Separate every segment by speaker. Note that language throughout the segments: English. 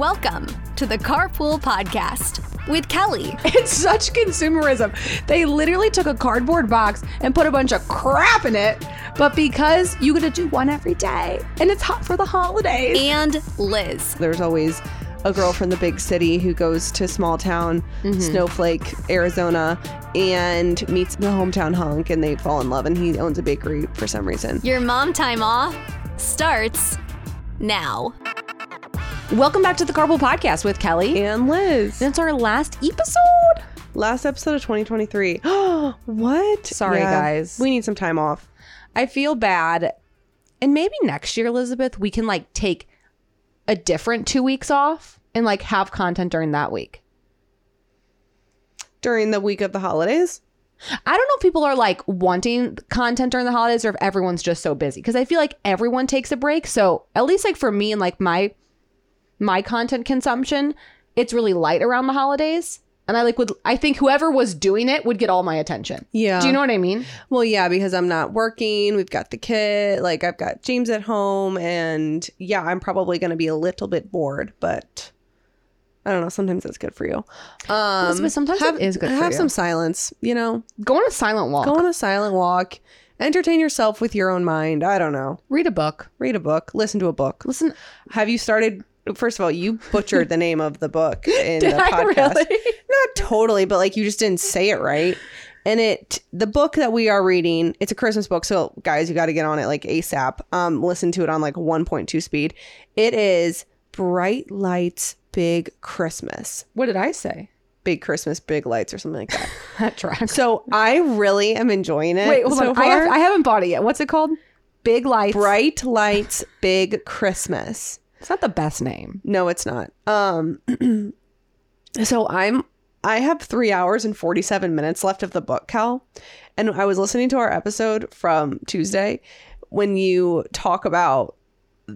Speaker 1: Welcome to the Carpool Podcast with Kelly.
Speaker 2: It's such consumerism. They literally took a cardboard box and put a bunch of crap in it, but because you get to do one every day and it's hot for the holidays.
Speaker 1: And Lizz.
Speaker 3: There's always a girl from the big city who goes to small town mm-hmm. Snowflake, Arizona, and meets the hometown hunk, and they fall in love. And he owns a bakery for some reason.
Speaker 1: Your mom time off starts now.
Speaker 2: Welcome back to the Carpool Podcast with Kelly.
Speaker 3: And Lizz,
Speaker 2: It's our last episode.
Speaker 3: last episode of 2023. what?
Speaker 2: Sorry, guys.
Speaker 3: We need some time off.
Speaker 2: I feel bad. And maybe next year, Elizabeth, we can like take a different two weeks off and like have content during that week.
Speaker 3: During the week of the holidays.
Speaker 2: I don't know if people are like wanting content during the holidays or if everyone's just so busy because I feel like everyone takes a break. So at least like for me and like my my content consumption, it's really light around the holidays. And I like would I think whoever was doing it would get all my attention.
Speaker 3: Yeah.
Speaker 2: Do you know what I mean?
Speaker 3: Well, yeah, because I'm not working. We've got the kid. Like, I've got James at home. And yeah, I'm probably going to be a little bit bored, but I don't know. Sometimes that's good for you. Um,
Speaker 2: Elizabeth, sometimes it
Speaker 3: have,
Speaker 2: is good for
Speaker 3: Have some silence, you know?
Speaker 2: Go on a silent walk.
Speaker 3: Go on a silent walk. Entertain yourself with your own mind. I don't know.
Speaker 2: Read a book.
Speaker 3: Read a book. Listen to a book.
Speaker 2: Listen.
Speaker 3: Have you started? First of all, you butchered the name of the book in
Speaker 2: Did
Speaker 3: the podcast.
Speaker 2: really?
Speaker 3: Not totally, but like you just didn't say it right. And it, the book that we are reading, it's a Christmas book. So guys, you got to get on it like ASAP. Um, listen to it on like 1.2 speed. It is Bright Lights, Big Christmas,
Speaker 2: What did I say?
Speaker 3: Big Christmas, Big Lights, or something like that.
Speaker 2: That tracks.
Speaker 3: so I really am enjoying it.
Speaker 2: Wait, hold
Speaker 3: so
Speaker 2: on.
Speaker 3: Far.
Speaker 2: I, have, I haven't bought it yet. What's it called? Big Lights.
Speaker 3: Bright Lights, Big Christmas.
Speaker 2: It's not the best name.
Speaker 3: No, it's not. Um so I'm I have 3 hours and 47 minutes left of the book, Cal. And I was listening to our episode from Tuesday when you talk about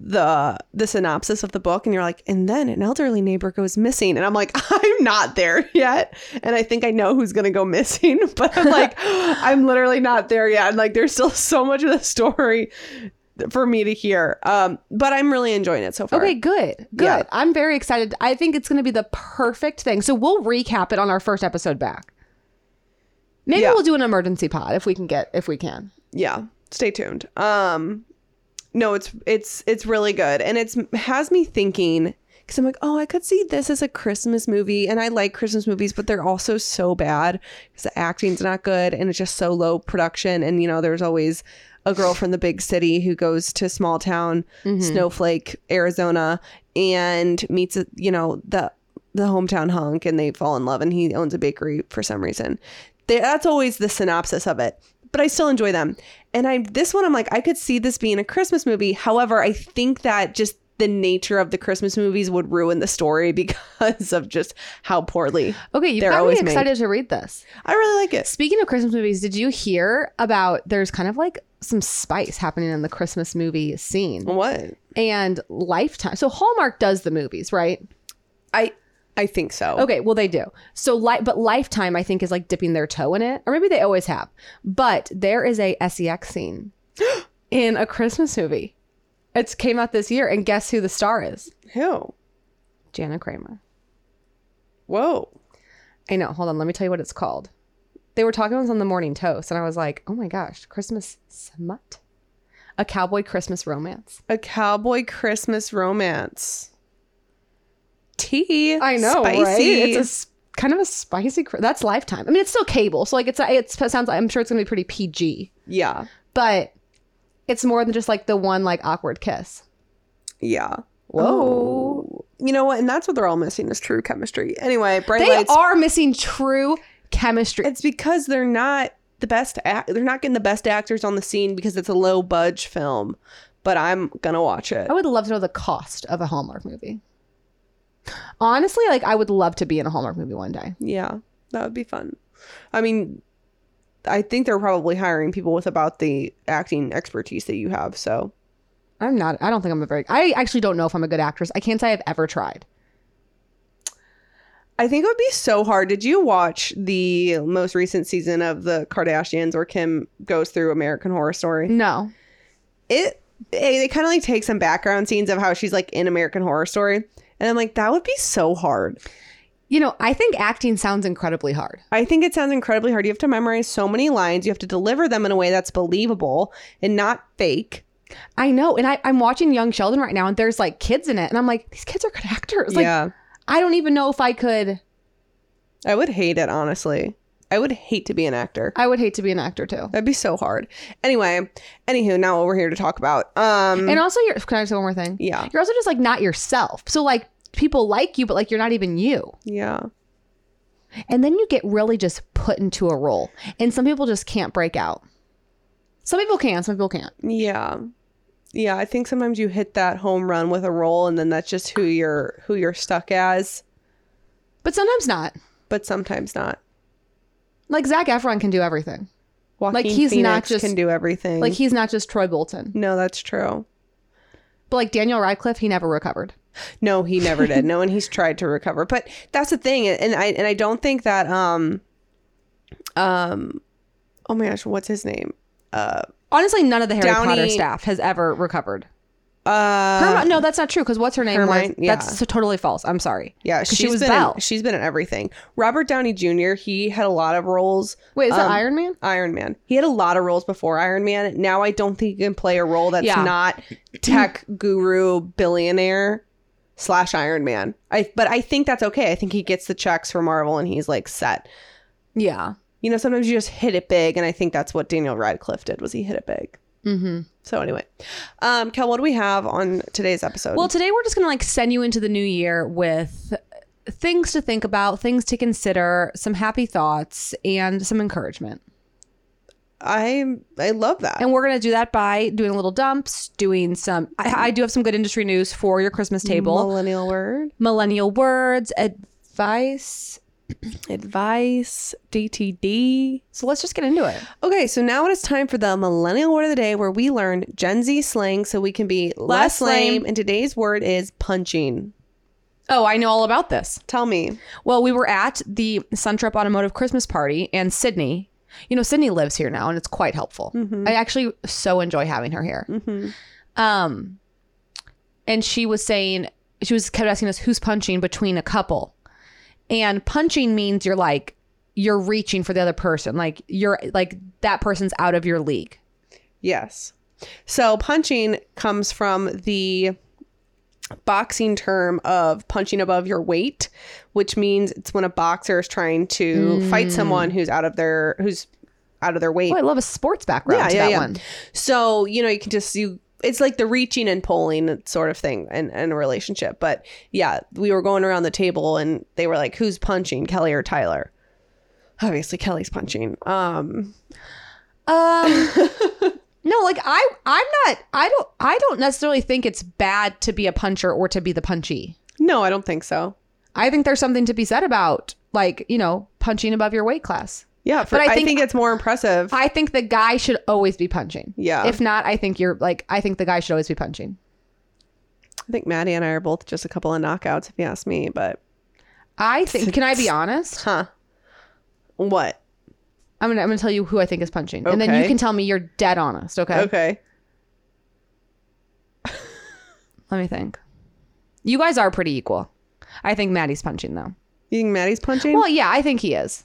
Speaker 3: the the synopsis of the book and you're like and then an elderly neighbor goes missing and I'm like I'm not there yet and I think I know who's going to go missing but I'm like I'm literally not there yet and like there's still so much of the story for me to hear um but I'm really enjoying it so far
Speaker 2: Okay, good. Good.
Speaker 3: Yeah.
Speaker 2: I'm very excited. I think it's going to be the perfect thing. So we'll recap it on our first episode back. Maybe
Speaker 3: Yeah.
Speaker 2: we'll do an emergency pod if we can get if we can.
Speaker 3: yeah stay tuned um no it's it's it's really good and it's has me thinking because i'm like oh i could see this as a christmas movie and i like christmas movies but they're also so bad because the acting's not good and it's just so low production and you know there's always a girl from the big city who goes to small town mm-hmm. snowflake arizona and meets you know the the hometown hunk and they fall in love and he owns a bakery for some reason. They, that's always the synopsis of it but i still enjoy them. And i this one i'm like i could see this being a christmas movie. However i think that just the nature of the christmas movies would ruin the story because of just how poorly
Speaker 2: Okay, got me
Speaker 3: always made.
Speaker 2: excited to read this.
Speaker 3: i really like it
Speaker 2: Speaking of Christmas movies, did you hear about there's kind of like some spice happening in the Christmas movie scene
Speaker 3: what
Speaker 2: and Lifetime. So Hallmark does the movies, right?
Speaker 3: i i think so
Speaker 2: Okay, well they do. So like but Lifetime I think is like dipping their toe in it or maybe they always have. But there is a SEX scene in a Christmas movie. It's came out this year and guess who the star is?
Speaker 3: who
Speaker 2: Jana Kramer.
Speaker 3: whoa
Speaker 2: I know. Hold on, let me tell you what it's called. They were talking about this on the morning toast and I was like, "Oh my gosh, Christmas smut." A cowboy Christmas romance.
Speaker 3: a cowboy christmas romance tea
Speaker 2: I know,
Speaker 3: spicy
Speaker 2: right? It's a kind of a spicy. That's Lifetime. I mean, it's still cable, so like it's it sounds. I'm sure it's gonna be pretty PG,
Speaker 3: yeah
Speaker 2: but it's more than just like the one like awkward kiss.
Speaker 3: yeah
Speaker 2: Whoa.
Speaker 3: Oh. you know what and that's what they're all missing is true chemistry anyway bright
Speaker 2: They
Speaker 3: lights
Speaker 2: are missing true chemistry.
Speaker 3: It's because they're not the best. Act- they're not getting the best actors on the scene because it's a low budge film. But I'm gonna watch it.
Speaker 2: I would love to know the cost of a Hallmark movie. Honestly, like I would love to be in a Hallmark movie one day.
Speaker 3: Yeah, that would be fun. I mean, I think they're probably hiring people with about the acting expertise that you have. So
Speaker 2: I'm not. I don't think I'm a very. I actually don't know if I'm a good actress. I can't say I've ever tried.
Speaker 3: I think it would be so hard. Did you watch the most recent season of the Kardashians where Kim goes through American Horror Story?
Speaker 2: No.
Speaker 3: It it, it kind of like takes some background scenes of how she's like in American Horror Story, and And I'm like, that would be so hard.
Speaker 2: You know, I think acting sounds incredibly hard.
Speaker 3: I think it sounds incredibly hard. You have to memorize so many lines. You have to deliver them in a way that's believable and not fake.
Speaker 2: I know. And I, I'm watching Young Sheldon right now and there's like kids in it. And I'm like, these kids are good actors. Like,
Speaker 3: yeah.
Speaker 2: I don't even know if I could.
Speaker 3: I would hate it, honestly. I would hate to be an actor.
Speaker 2: I would hate to be an actor too.
Speaker 3: That'd be so hard. Anyway, anywho, now what we're here to talk about. Um
Speaker 2: And also, you're, can I say one more thing?
Speaker 3: Yeah.
Speaker 2: You're also just like not yourself. So, like, people like you, but like you're not even you.
Speaker 3: Yeah.
Speaker 2: And then you get really just put into a role. And some people just can't break out. Some people can, some people can't.
Speaker 3: Yeah. Yeah, I think sometimes you hit that home run with a role and then that's just who you're who you're stuck as,
Speaker 2: But sometimes not.
Speaker 3: but sometimes not.
Speaker 2: Like Zac Efron can do everything.
Speaker 3: Joaquin
Speaker 2: he's
Speaker 3: Phoenix
Speaker 2: not just-
Speaker 3: can do everything.
Speaker 2: Like he's not just Troy Bolton.
Speaker 3: No, that's true.
Speaker 2: But like Daniel Radcliffe, he never recovered.
Speaker 3: No, he never did. No, and he's tried to recover. But that's the thing, and I and I don't think that um um oh my gosh, what's his name? Uh
Speaker 2: Honestly, none of the Harry
Speaker 3: Downey-
Speaker 2: Potter staff has ever recovered.
Speaker 3: uh
Speaker 2: no, that's not true. Because what's her name?
Speaker 3: Hermione-
Speaker 2: was,
Speaker 3: yeah.
Speaker 2: That's so totally false. I'm sorry.
Speaker 3: Yeah, she's
Speaker 2: she was
Speaker 3: been
Speaker 2: Belle.
Speaker 3: In, she's been in everything. Robert Downey Jr. He had a lot of roles.
Speaker 2: Wait, is that
Speaker 3: Um,
Speaker 2: Iron Man?
Speaker 3: Iron Man. He had a lot of roles before Iron Man. Now I don't think he can play a role that's
Speaker 2: Yeah.
Speaker 3: not tech guru billionaire slash Iron Man. I but I think that's okay. I think he gets the checks for Marvel and he's like set.
Speaker 2: Yeah.
Speaker 3: You know, sometimes you just hit it big, and I think that's what Daniel Radcliffe did. Was he hit it big?
Speaker 2: Mm-hmm.
Speaker 3: So anyway, um, Kel, what do we have on today's episode?
Speaker 2: Well, today we're just gonna like send you into the new year with things to think about, things to consider, some happy thoughts, and some encouragement.
Speaker 3: I I love that.
Speaker 2: And we're gonna do that by doing a little dumps, doing some. I, I do have some good industry news for your Christmas table.
Speaker 3: Millennial word,
Speaker 2: Millennial words, advice.
Speaker 3: advice, DTD.
Speaker 2: So let's just get into it.
Speaker 3: Okay, so now it is time for the millennial word of the day, where we learn Gen Z slang so we can be less,
Speaker 2: Less lame.
Speaker 3: lame. And today's word is punching.
Speaker 2: Oh, I know all about this.
Speaker 3: Tell me.
Speaker 2: Well, we were at the Suntrip Automotive Christmas party, and Sydney, you know, Sydney lives here now, and it's quite helpful. I actually so enjoy having her here. Um, and she was saying she was kept asking us who's punching between a couple, and punching means you're like you're reaching for the other person, like you're like that person's out of your league.
Speaker 3: Yes. So punching comes from the boxing term of punching above your weight, which means it's when a boxer is trying to fight someone who's out of their who's out of their weight.
Speaker 2: Oh, I love a sports background to that one.
Speaker 3: So, you know, you can just you it's like the reaching and pulling sort of thing in, in a relationship. But yeah, we were going around the table and they were like, Who's punching? Kelly or Tyler? Obviously Kelly's punching. Um
Speaker 2: Um No, like I I'm not I don't I don't necessarily think it's bad to be a puncher or to be the punchy.
Speaker 3: no, I don't think so.
Speaker 2: I think there's something to be said about like, you know, punching above your weight class.
Speaker 3: Yeah, for,
Speaker 2: But I
Speaker 3: I,
Speaker 2: think-
Speaker 3: think, it's more impressive.
Speaker 2: I think the guy should always be punching.
Speaker 3: Yeah.
Speaker 2: If not, I think you're like I think the guy should always be punching.
Speaker 3: I think Maddie and I are both just a couple of knockouts, if you ask me. But
Speaker 2: I think can I be honest?
Speaker 3: huh? What?
Speaker 2: I'm gonna I'm gonna tell you who I think is punching. And then you
Speaker 3: Okay.
Speaker 2: can tell me you're dead honest, okay?
Speaker 3: Okay.
Speaker 2: Let me think. You guys are pretty equal. I think Maddie's punching though.
Speaker 3: You think Maddie's punching?
Speaker 2: Well, yeah, I think he is.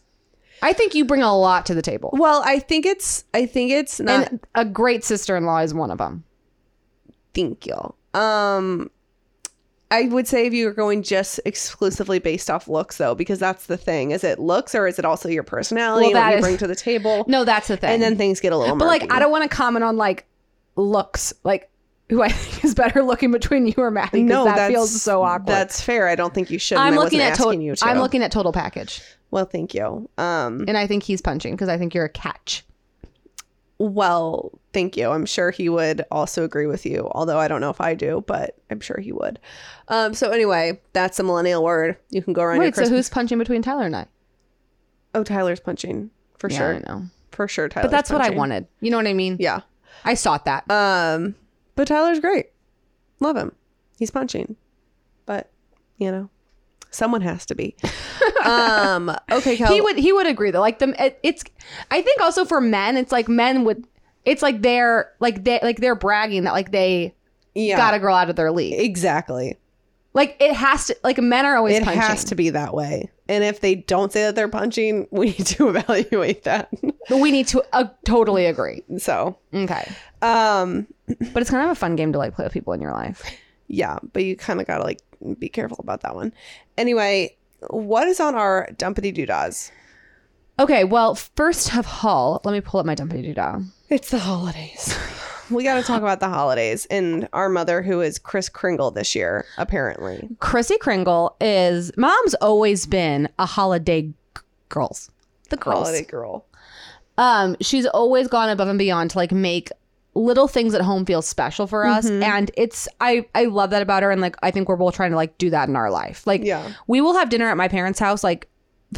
Speaker 2: I think you bring a lot to the table.
Speaker 3: Well, I think it's. I think it's not.
Speaker 2: and a great sister-in-law is one of them.
Speaker 3: thank y'all. Um, I would say if you were going just exclusively based off looks, though, because that's the thing. Is it looks or is it also your personality
Speaker 2: Well,
Speaker 3: and what
Speaker 2: that
Speaker 3: you
Speaker 2: is-
Speaker 3: bring to the table?
Speaker 2: No, that's the thing.
Speaker 3: and then things get a little.
Speaker 2: but like. I don't want to comment on like looks, like who I think is better looking between you or Maddie.
Speaker 3: No,
Speaker 2: that feels so awkward.
Speaker 3: That's fair. I don't think you should.
Speaker 2: I'm looking at total.
Speaker 3: to.
Speaker 2: I'm looking at total package,
Speaker 3: Well, thank you. Um.
Speaker 2: and I think he's punching because I think you're a catch.
Speaker 3: Well, thank you. I'm sure he would also agree with you, although I don't know if I do, but I'm sure he would. Um, so anyway, that's a millennial word. You can go around
Speaker 2: Wait, so who's punching between Tyler and I?
Speaker 3: oh, Tyler's punching for
Speaker 2: Yeah,
Speaker 3: sure,
Speaker 2: I know,
Speaker 3: for sure. Tyler's
Speaker 2: but that's what I wanted. You know what I mean?
Speaker 3: Yeah.
Speaker 2: I sought that.
Speaker 3: Um, but Tyler's great. Love him. He's punching, but you know, someone has to be. um. Okay, Kel.
Speaker 2: he would he would agree though. Like the it, it's I think also for men, it's like men would. It's like they're like they like they're bragging that like they
Speaker 3: Yeah.
Speaker 2: got a girl out of their league.
Speaker 3: exactly.
Speaker 2: Like it has to. Like men are always punching.
Speaker 3: It
Speaker 2: punching.
Speaker 3: has to be that way. And if they don't say that they're punching, we need to evaluate that.
Speaker 2: But we need to uh, totally agree.
Speaker 3: so,
Speaker 2: Okay.
Speaker 3: um,
Speaker 2: But it's kind of a fun game to like play with people in your life.
Speaker 3: Yeah, but you kind of got to like be careful about that one. Anyway, what is on our dumpity doodas?
Speaker 2: Okay. Well, first of all, let me pull up my dumpity doo dah.
Speaker 3: It's the holidays. we got to talk about the holidays and our mother, who is Chris Kringle this year, apparently.
Speaker 2: Chrissy Kringle is mom's always been a holiday g- girls. The girls.
Speaker 3: Holiday girl.
Speaker 2: um she's always gone above and beyond to like make little things at home feel special for us
Speaker 3: Mm-hmm.
Speaker 2: and it's i i love that about her and like i think we're both trying to like do that in our life like
Speaker 3: Yeah.
Speaker 2: we will have dinner at my parents house like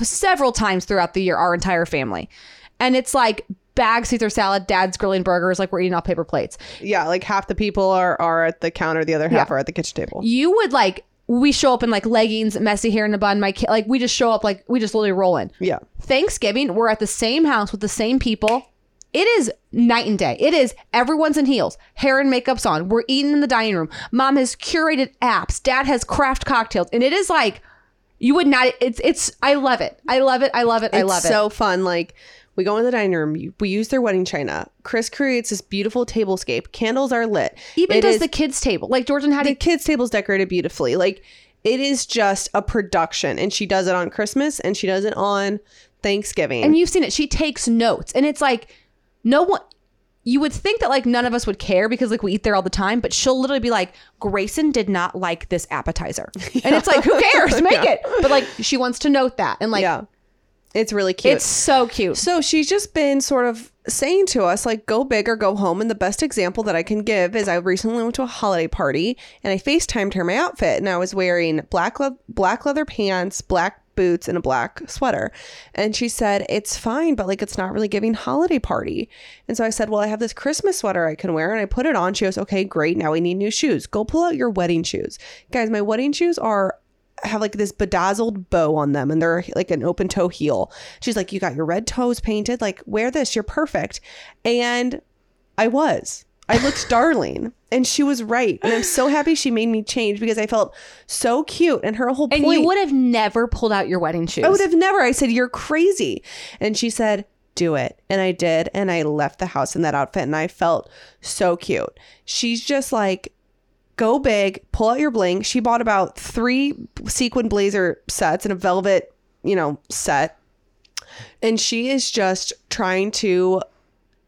Speaker 2: several times throughout the year our entire family and it's like bag caesar salad dad's grilling burgers like we're eating off paper plates
Speaker 3: Yeah, like half the people are, are at the counter, the other half
Speaker 2: Yeah.
Speaker 3: are at the kitchen table.
Speaker 2: you would like we show up in like leggings messy hair in a bun my kid like we just show up like we just literally roll in
Speaker 3: Yeah.
Speaker 2: Thanksgiving, we're at the same house with the same people. It is night and day. It is everyone's in heels, hair and makeup's on. We're eating in the dining room. Mom has curated apps. Dad has craft cocktails, and it is like you would not. It's it's. I love it. I love it. I love it. I love it.
Speaker 3: It's so fun. Like we go in the dining room, we use their wedding china. Chris creates this beautiful tablescape. Candles are lit.
Speaker 2: Even
Speaker 3: It
Speaker 2: does
Speaker 3: is-
Speaker 2: the kids table. Like Jordan had
Speaker 3: the
Speaker 2: a
Speaker 3: kids' table's decorated beautifully. Like it is just a production, and she does it on Christmas and she does it on Thanksgiving.
Speaker 2: and you've seen it. She takes notes, and it's like no one. You would think that like none of us would care because like we eat there all the time, but she'll literally be like, Grayson did not like this appetizer, and it's like who cares? Make it. But like she wants to note that, and like
Speaker 3: yeah, it's really cute.
Speaker 2: it's so cute.
Speaker 3: So she's just been sort of saying to us, like, go big or go home. And the best example that I can give is I recently went to a holiday party and I FaceTimed her my outfit and I was wearing black le- black leather pants, black boots, and a black sweater. And she said, It's fine, but like it's not really giving holiday party. And so I said, Well, I have this Christmas sweater I can wear. And I put it on. She goes, Okay, great. Now we need new shoes. Go pull out your wedding shoes. Guys, my wedding shoes are have like this bedazzled bow on them and they're like an open toe heel. She's like, You got your red toes painted. Like, wear this. You're perfect. And I was. I looked darling. And she was right. And I'm so happy she made me change because I felt so cute. And her whole
Speaker 2: and
Speaker 3: point
Speaker 2: you would have never pulled out your wedding shoes.
Speaker 3: I would have never. I said, You're crazy. And she said, Do it. And I did. And I left the house in that outfit and I felt so cute. She's just like, Go big, pull out your bling. She bought about three sequin blazer sets and a velvet, you know, set. And she is just trying to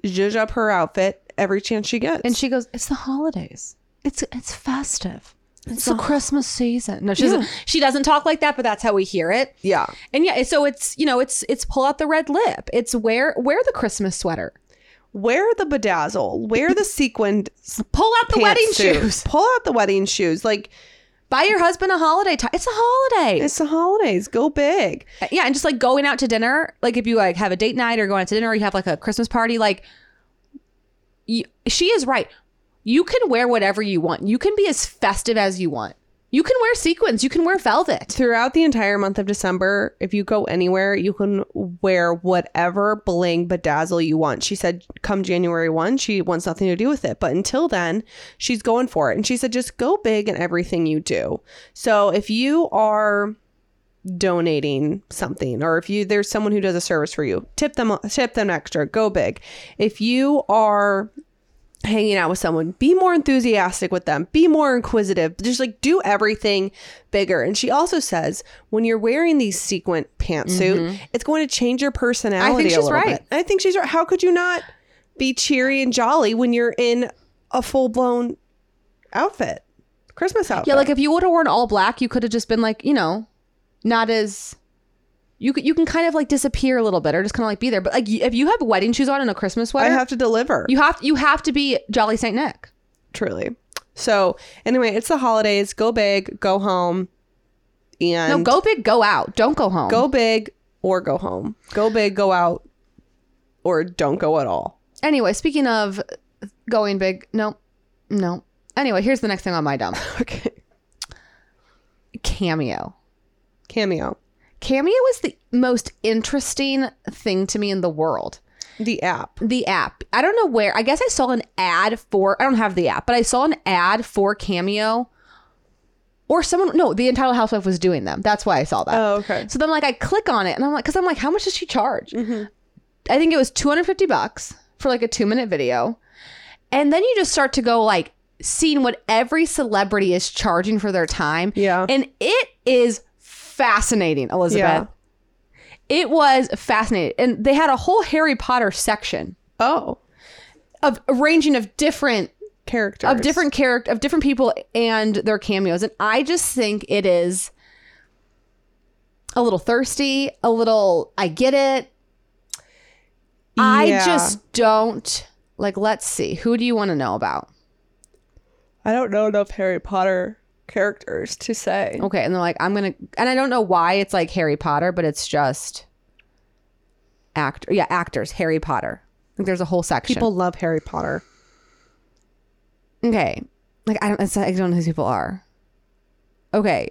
Speaker 3: zhuzh up her outfit every chance she gets.
Speaker 2: And she goes, "It's the holidays. It's it's festive. It's the Christmas season." No, she doesn't. She doesn't talk like that, but that's how we hear it.
Speaker 3: yeah.
Speaker 2: And yeah, so it's you know, it's it's pull out the red lip. It's wear wear the Christmas sweater.
Speaker 3: Wear the bedazzle, wear the sequined
Speaker 2: Pull out the wedding
Speaker 3: pantsuit.
Speaker 2: shoes.
Speaker 3: Pull out the wedding shoes. Like,
Speaker 2: Buy your husband a holiday tie. It's a holiday.
Speaker 3: It's the holidays. Go big.
Speaker 2: yeah, and just like going out to dinner, like if you like have a date night or going out to dinner or you have like a Christmas party, like you, she is right. You can wear whatever you want. You can be as festive as you want. You can wear sequins. You can wear velvet.
Speaker 3: Throughout the entire month of December, if you go anywhere, you can wear whatever bling bedazzle you want. She said, come January 1, she wants nothing to do with it. But until then, she's going for it. And she said, just go big in everything you do. So if you are donating something or if you there's someone who does a service for you tip them tip them extra go big. If you are hanging out with someone be more enthusiastic with them be more inquisitive just like do everything bigger. And she also says when you're wearing these sequin pantsuit mm-hmm. it's going to change your personality a
Speaker 2: she's
Speaker 3: little
Speaker 2: right.
Speaker 3: bit. i think she's right. How could you not be cheery and jolly when you're in a full-blown outfit? Christmas outfit
Speaker 2: Yeah, like if you would have worn all black, you could have just been like, you know, not as you could you can kind of like disappear a little bit or just kind of like be there. But like if you have wedding shoes on and a Christmas sweater, i
Speaker 3: have to deliver
Speaker 2: you have you have to be Jolly Saint Nick.
Speaker 3: truly so anyway it's the holidays go big go home and
Speaker 2: No, go big, go out. Don't go home.
Speaker 3: go big or go home go big go out or don't go at all
Speaker 2: Anyway, speaking of going big, no, no. Anyway, here's the next thing on my dump.
Speaker 3: okay
Speaker 2: Cameo.
Speaker 3: Cameo
Speaker 2: Cameo is the most interesting thing to me in the world.
Speaker 3: the app
Speaker 2: the app. I don't know where. I guess I saw an ad for I don't have the app, but I saw an ad for Cameo or someone no, the entitled housewife was doing them. That's why I saw that.
Speaker 3: Oh, okay.
Speaker 2: So then like I click on it and I'm like cuz I'm like how much does she charge? I think it was 250 bucks for like a 2 minute video. And then you just start to go like seeing what every celebrity is charging for their time.
Speaker 3: Yeah.
Speaker 2: And it is fascinating, Elizabeth.
Speaker 3: Yeah.
Speaker 2: It was fascinating. And they had a whole Harry Potter section
Speaker 3: Oh,
Speaker 2: of ranging of different
Speaker 3: characters.
Speaker 2: Of different character of different people and their cameos. And i just think it is a little thirsty a little i get it. I just don't like let's see. Who do you want to know about?
Speaker 3: I don't know enough Harry Potter characters to say.
Speaker 2: okay and they're like i'm gonna and i don't know why it's like harry potter but it's just actor yeah actors harry potter like there's a whole section
Speaker 3: People love Harry Potter.
Speaker 2: Okay. Like I don't it's- I don't know who these people are. Okay.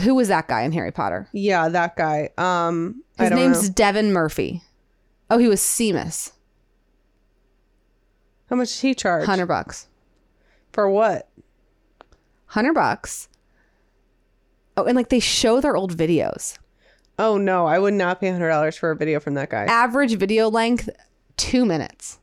Speaker 2: Who was that guy in Harry Potter?
Speaker 3: Yeah, that guy. Um, I
Speaker 2: His
Speaker 3: don't
Speaker 2: name's
Speaker 3: know.
Speaker 2: Devon Murray. Oh, he was Seamus.
Speaker 3: How much did he charge?
Speaker 2: Hundred bucks.
Speaker 3: For what?
Speaker 2: Hundred bucks. Oh, and like they show their old videos.
Speaker 3: Oh no, I would not pay hundred dollars for a video from that guy.
Speaker 2: Average video length, two minutes.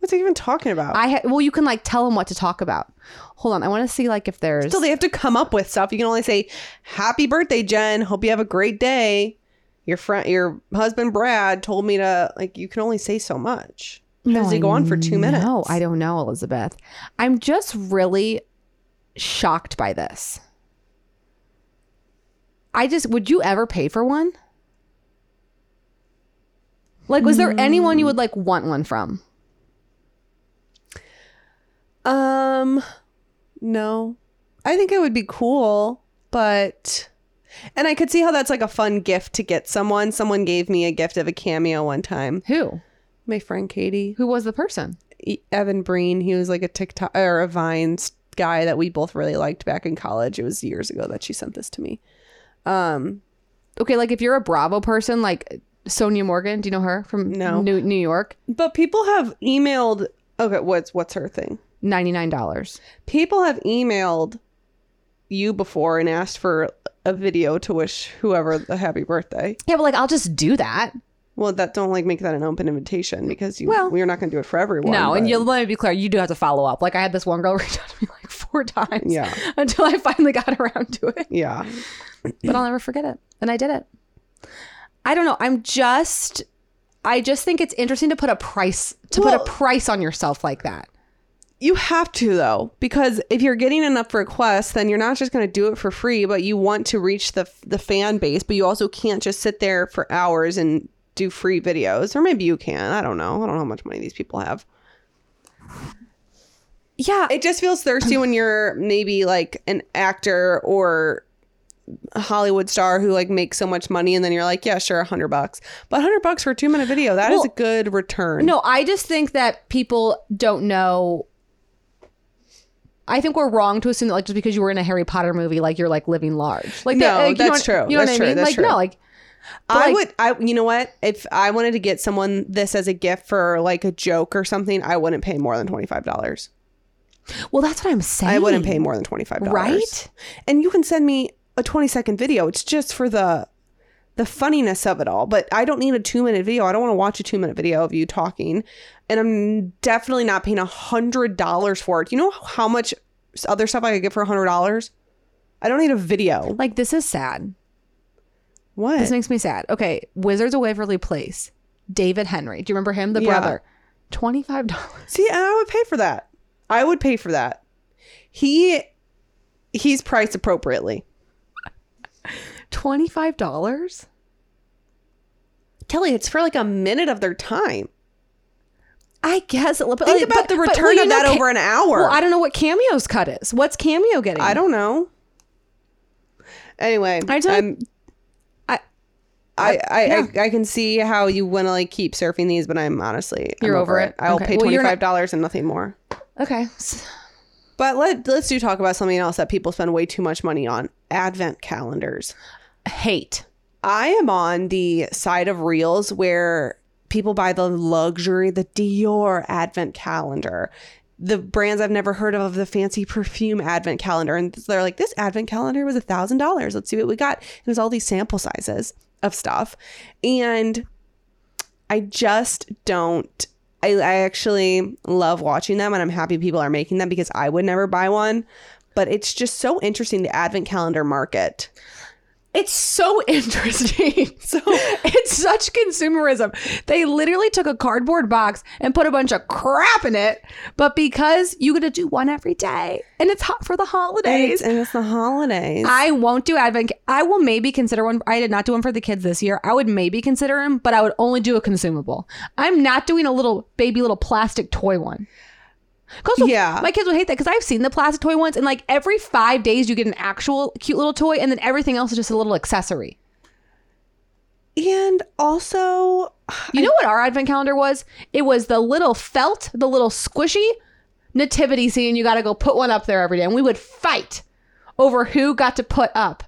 Speaker 3: What's he even talking about?
Speaker 2: I ha- well, you can like tell them what to talk about. Hold on, I want to see like if there's.
Speaker 3: Still, they have to come up with stuff. You can only say, "Happy birthday, Jen. Hope you have a great day." Your friend, your husband Brad told me to like. You can only say so much. How does he go on for two minutes?
Speaker 2: No, I don't know, Elizabeth. I'm just really shocked by this. I just would you ever pay for one? Like was there anyone you would like want one from?
Speaker 3: Um, no. I think it would be cool, but and I could see how that's like a fun gift to get someone. Someone gave me a gift of a cameo one time.
Speaker 2: Who?
Speaker 3: My friend Katie,
Speaker 2: Who was the person?
Speaker 3: E- Evan Breen. He was like a TikTok or a Vines guy that we both really liked back in college. It was years ago that she sent this to me. Um,
Speaker 2: Okay, like if you're a Bravo person like Sonja Morgan, do you know her from
Speaker 3: No.
Speaker 2: New, New York?
Speaker 3: but people have emailed. Okay, what's what's her thing?
Speaker 2: $99.
Speaker 3: People have emailed you before and asked for a video to wish whoever a happy birthday.
Speaker 2: Yeah, but like I'll just do that.
Speaker 3: Well, that don't like make that an open invitation because you
Speaker 2: Well-
Speaker 3: we're not going to do it for everyone.
Speaker 2: No, and you let me be clear, you do have to follow up. Like I had this one girl reach out to me like four times
Speaker 3: Yeah.
Speaker 2: until I finally got around to it.
Speaker 3: yeah,
Speaker 2: But I'll never forget it. And I did it. I don't know. I'm just I just think it's interesting to put a price to put a price on yourself like that.
Speaker 3: you have to though because if you're getting enough requests, then you're not just going to do it for free, but you want to reach the the fan base, but you also can't just sit there for hours and do free videos, or maybe you can. I don't know. I don't know how much money these people have.
Speaker 2: Yeah.
Speaker 3: It just feels thirsty when you're maybe like an actor or a Hollywood star who like makes so much money and then you're like, yeah, sure, a hundred bucks. But a hundred bucks for a two minute video, that is
Speaker 2: Well,
Speaker 3: a good return.
Speaker 2: No, I just think that people don't know. I think we're wrong to assume that like just because you were in a Harry Potter movie, like you're like living large. Like
Speaker 3: No,
Speaker 2: that, like, you know
Speaker 3: that's
Speaker 2: what-
Speaker 3: true.
Speaker 2: You know
Speaker 3: That's
Speaker 2: what
Speaker 3: true.
Speaker 2: I mean?
Speaker 3: That's
Speaker 2: like
Speaker 3: true.
Speaker 2: no, like
Speaker 3: I
Speaker 2: like-
Speaker 3: would I you know what? If I wanted to get someone this as a gift for like a joke or something, I wouldn't pay more than twenty five dollars.
Speaker 2: well, that's what I'm saying.
Speaker 3: I wouldn't pay more than twenty five dollars.
Speaker 2: Right?
Speaker 3: And you can send me a twenty second video. It's just for the the funniness of it all. But I don't need a two minute video. I don't want to watch a two minute video of you talking. And I'm definitely not paying a hundred dollars for it. You know how much other stuff I could get for a hundred dollars? I don't need a video.
Speaker 2: Like this is sad.
Speaker 3: What?
Speaker 2: This makes me sad. Okay, Wizards of Waverly Place. David Henrie. Do you remember him? The
Speaker 3: Yeah.
Speaker 2: brother. Twenty five dollars.
Speaker 3: See, and I would pay for that. I would pay for that. He he's priced appropriately.
Speaker 2: Twenty five dollars.
Speaker 3: Kelly, it's for like a minute of their time.
Speaker 2: I guess. But,
Speaker 3: Think
Speaker 2: like,
Speaker 3: about
Speaker 2: but-
Speaker 3: the
Speaker 2: but,
Speaker 3: return
Speaker 2: well,
Speaker 3: of
Speaker 2: know,
Speaker 3: that
Speaker 2: Ca-
Speaker 3: over an hour.
Speaker 2: Well, I don't know what Cameo's cut is. What's Cameo getting?
Speaker 3: I don't know. Anyway,
Speaker 2: I I-
Speaker 3: I, I,
Speaker 2: yeah.
Speaker 3: I, I can see how you want to like keep surfing these, but I'm honestly I'm
Speaker 2: You're over it?
Speaker 3: I'll
Speaker 2: Okay.
Speaker 3: pay
Speaker 2: Well,
Speaker 3: twenty
Speaker 2: not-
Speaker 3: five dollars and nothing more.
Speaker 2: Okay.
Speaker 3: But let let's do talk about something else that people spend way too much money on: advent calendars.
Speaker 2: Hate.
Speaker 3: I am on the side of reels where people buy the luxury, the Dior advent calendar. The brands I've never heard of, the fancy perfume advent calendar. And they're like, this advent calendar was a thousand dollars. Let's see what we got. And it was all these sample sizes of stuff. And I just don't I, I actually love watching them and I'm happy people are making them because I would never buy one. But it's just so interesting the advent calendar market.
Speaker 2: It's so interesting. So it's such consumerism. They literally took a cardboard box and put a bunch of crap in it, but because you get to do one every day and it's hot for the holidays.
Speaker 3: and it's the holidays.
Speaker 2: I won't do advent. I will maybe consider one. I did not do one for the kids this year. I would maybe consider them, but I would only do a consumable. I'm not doing a little baby little plastic toy one. 'Cause
Speaker 3: Yeah.
Speaker 2: my kids would hate that because I've seen the plastic toy ones, and like every five days you get an actual cute little toy, and then everything else is just a little accessory.
Speaker 3: and also,
Speaker 2: You know what our advent calendar was? It was the little felt, the little squishy nativity scene. You got to go put one up there every day, and we would fight over who got to put up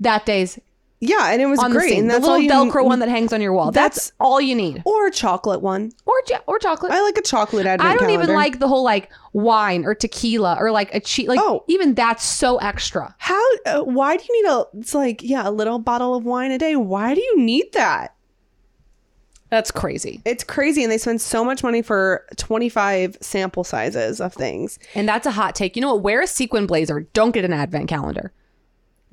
Speaker 2: that day's
Speaker 3: yeah, and it was
Speaker 2: on
Speaker 3: great.
Speaker 2: the
Speaker 3: and
Speaker 2: The
Speaker 3: that's all
Speaker 2: little
Speaker 3: you
Speaker 2: Velcro one that hangs on your wall. That's,
Speaker 3: That's-
Speaker 2: all you need.
Speaker 3: or a chocolate one.
Speaker 2: Or or chocolate.
Speaker 3: I like a chocolate advent
Speaker 2: I don't even like the whole like wine or tequila or like a cheat. Like
Speaker 3: Oh.
Speaker 2: even that's so extra.
Speaker 3: How? Uh, why do you need a? It's like yeah, a little bottle of wine a day. Why do you need that?
Speaker 2: That's crazy.
Speaker 3: It's crazy, and they spend so much money for twenty five sample sizes of things.
Speaker 2: And that's a hot take. You know what? Wear a sequin blazer. Don't get an advent calendar.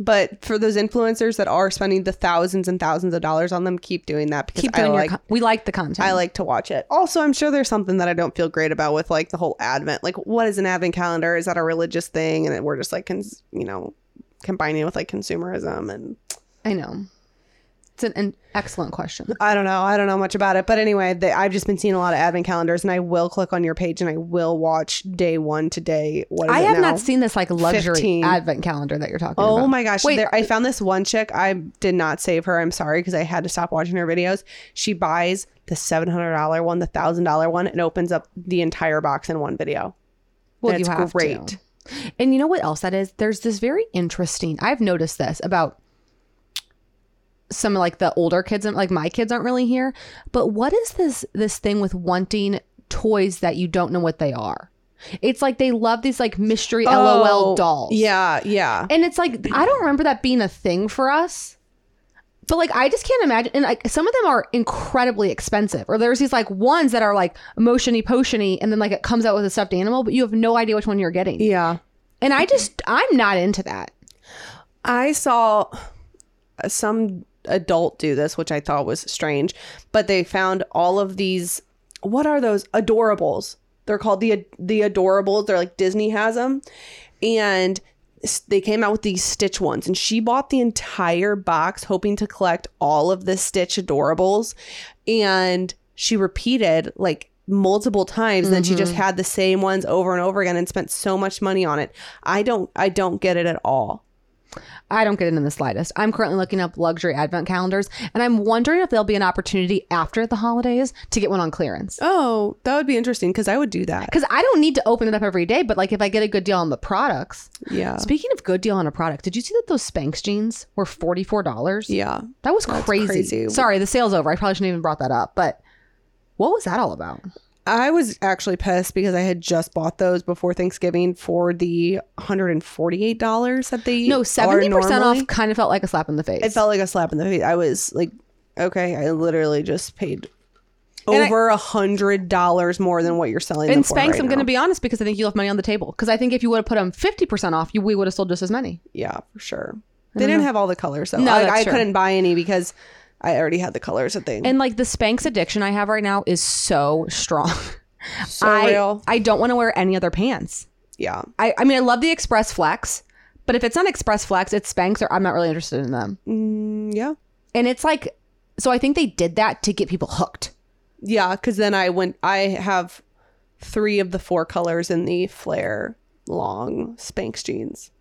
Speaker 3: But for those influencers that are spending the thousands and thousands of dollars on them, keep doing that because
Speaker 2: Keep
Speaker 3: I like.
Speaker 2: Con- we like the content.
Speaker 3: I like to watch it. Also, I'm sure there's something that I don't feel great about with like the whole Advent. Like, what is an Advent calendar? Is that a religious thing? And we're just like, cons- you know, combining it with like consumerism and
Speaker 2: I know. It's an, an excellent question.
Speaker 3: I don't know. I don't know much about it. But anyway, they, I've just been seeing a lot of Advent calendars, and I will click on your page and I will watch day one to day. What is
Speaker 2: I
Speaker 3: it
Speaker 2: have
Speaker 3: now?
Speaker 2: not seen this like luxury
Speaker 3: 15.
Speaker 2: advent calendar that you're talking
Speaker 3: Oh
Speaker 2: about.
Speaker 3: my gosh!
Speaker 2: Wait,
Speaker 3: there, I found this one chick. I did not save her. I'm sorry because I had to stop watching her videos. She buys the seven hundred dollar one, the thousand dollar one, and opens up the entire box in one video.
Speaker 2: well,
Speaker 3: That's
Speaker 2: you have
Speaker 3: great.
Speaker 2: to. And you know what else that is? There's this very interesting. I've noticed this about some like the older kids. Like my kids aren't really here, but what is this this thing with wanting toys that you don't know what they are? It's like they love these like mystery LOL
Speaker 3: Oh,
Speaker 2: dolls.
Speaker 3: Yeah, yeah.
Speaker 2: And it's like I don't remember that being a thing for us. But like I just can't imagine and like some of them are incredibly expensive. Or there's these like ones that are like motiony potiony and then like it comes out with a stuffed animal, but you have no idea which one you're getting.
Speaker 3: Yeah.
Speaker 2: And I just I'm not into that.
Speaker 3: I saw some adult do this, which I thought was strange, but they found all of these what are those adorables? They're called the the adorables. They're like Disney has them. And they came out with these Stitch ones and she bought the entire box hoping to collect all of the Stitch adorables and she repeated like multiple times and then she just mm-hmm. had the same ones over and over again and spent so much money on it. I don't I don't get it at all.
Speaker 2: I don't get it in the slightest. I'm currently looking up luxury advent calendars and I'm wondering if there'll be an opportunity after the holidays to get one on clearance.
Speaker 3: Oh, that would be interesting because I would do that.
Speaker 2: Because I don't need to open it up every day, but like if I get a good deal on the products.
Speaker 3: Yeah.
Speaker 2: Speaking of good deal on a product, did you see that those Spanx jeans were $44?
Speaker 3: Yeah.
Speaker 2: That was crazy.
Speaker 3: crazy.
Speaker 2: Sorry, the sale's over. I probably shouldn't even brought that up, but what was that all about?
Speaker 3: I was actually pissed because I had just bought those before Thanksgiving for the $148 that they
Speaker 2: No, 70%
Speaker 3: normally.
Speaker 2: off kind of felt like a slap in the face.
Speaker 3: It felt like a slap in the face. I was like, okay, I literally just paid
Speaker 2: And
Speaker 3: over a hundred dollars more than what you're selling.
Speaker 2: and Spanx,
Speaker 3: right
Speaker 2: I'm going to be honest because I think you left money on the table. Because I think if you would have put them 50% off, you, we would have sold just as many.
Speaker 3: yeah, for sure. They didn't have all the colors though.
Speaker 2: No,
Speaker 3: I, I couldn't buy any because I already had the colors that they.
Speaker 2: And like the Spanx addiction I have right now is so strong.
Speaker 3: so
Speaker 2: I,
Speaker 3: real.
Speaker 2: I don't want to wear any other pants.
Speaker 3: Yeah.
Speaker 2: I, I mean, I love the Express Flex, but if it's not Express Flex, it's Spanx, or I'm not really interested in them.
Speaker 3: Mm, yeah.
Speaker 2: And it's like, so I think they did that to get people hooked.
Speaker 3: Yeah, because then I went. I have three of the four colors in the flare long Spanx jeans.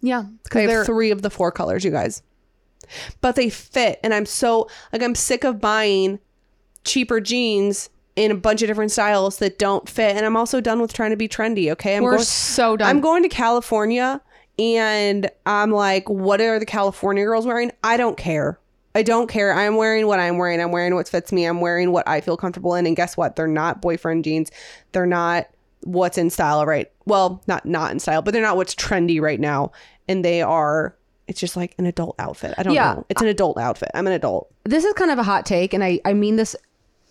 Speaker 2: Yeah, because they're
Speaker 3: have three of the four colors, you guys. But they fit, and I'm so like I'm sick of buying cheaper jeans in a bunch of different styles that don't fit, and I'm also done with trying to be trendy. Okay, I'm
Speaker 2: we're
Speaker 3: going.
Speaker 2: so done.
Speaker 3: I'm going to California, and I'm like, what are the California girls wearing? I don't care. I don't care. I'm wearing what I'm wearing. I'm wearing what fits me. I'm wearing what I feel comfortable in. And guess what? They're not boyfriend jeans. They're not what's in style right. Well, not not in style, but they're not what's trendy right now. And they are. It's just like an adult outfit. I don't
Speaker 2: Yeah.
Speaker 3: know. It's an adult outfit. I'm an adult.
Speaker 2: this is kind of a hot take, and I, I mean this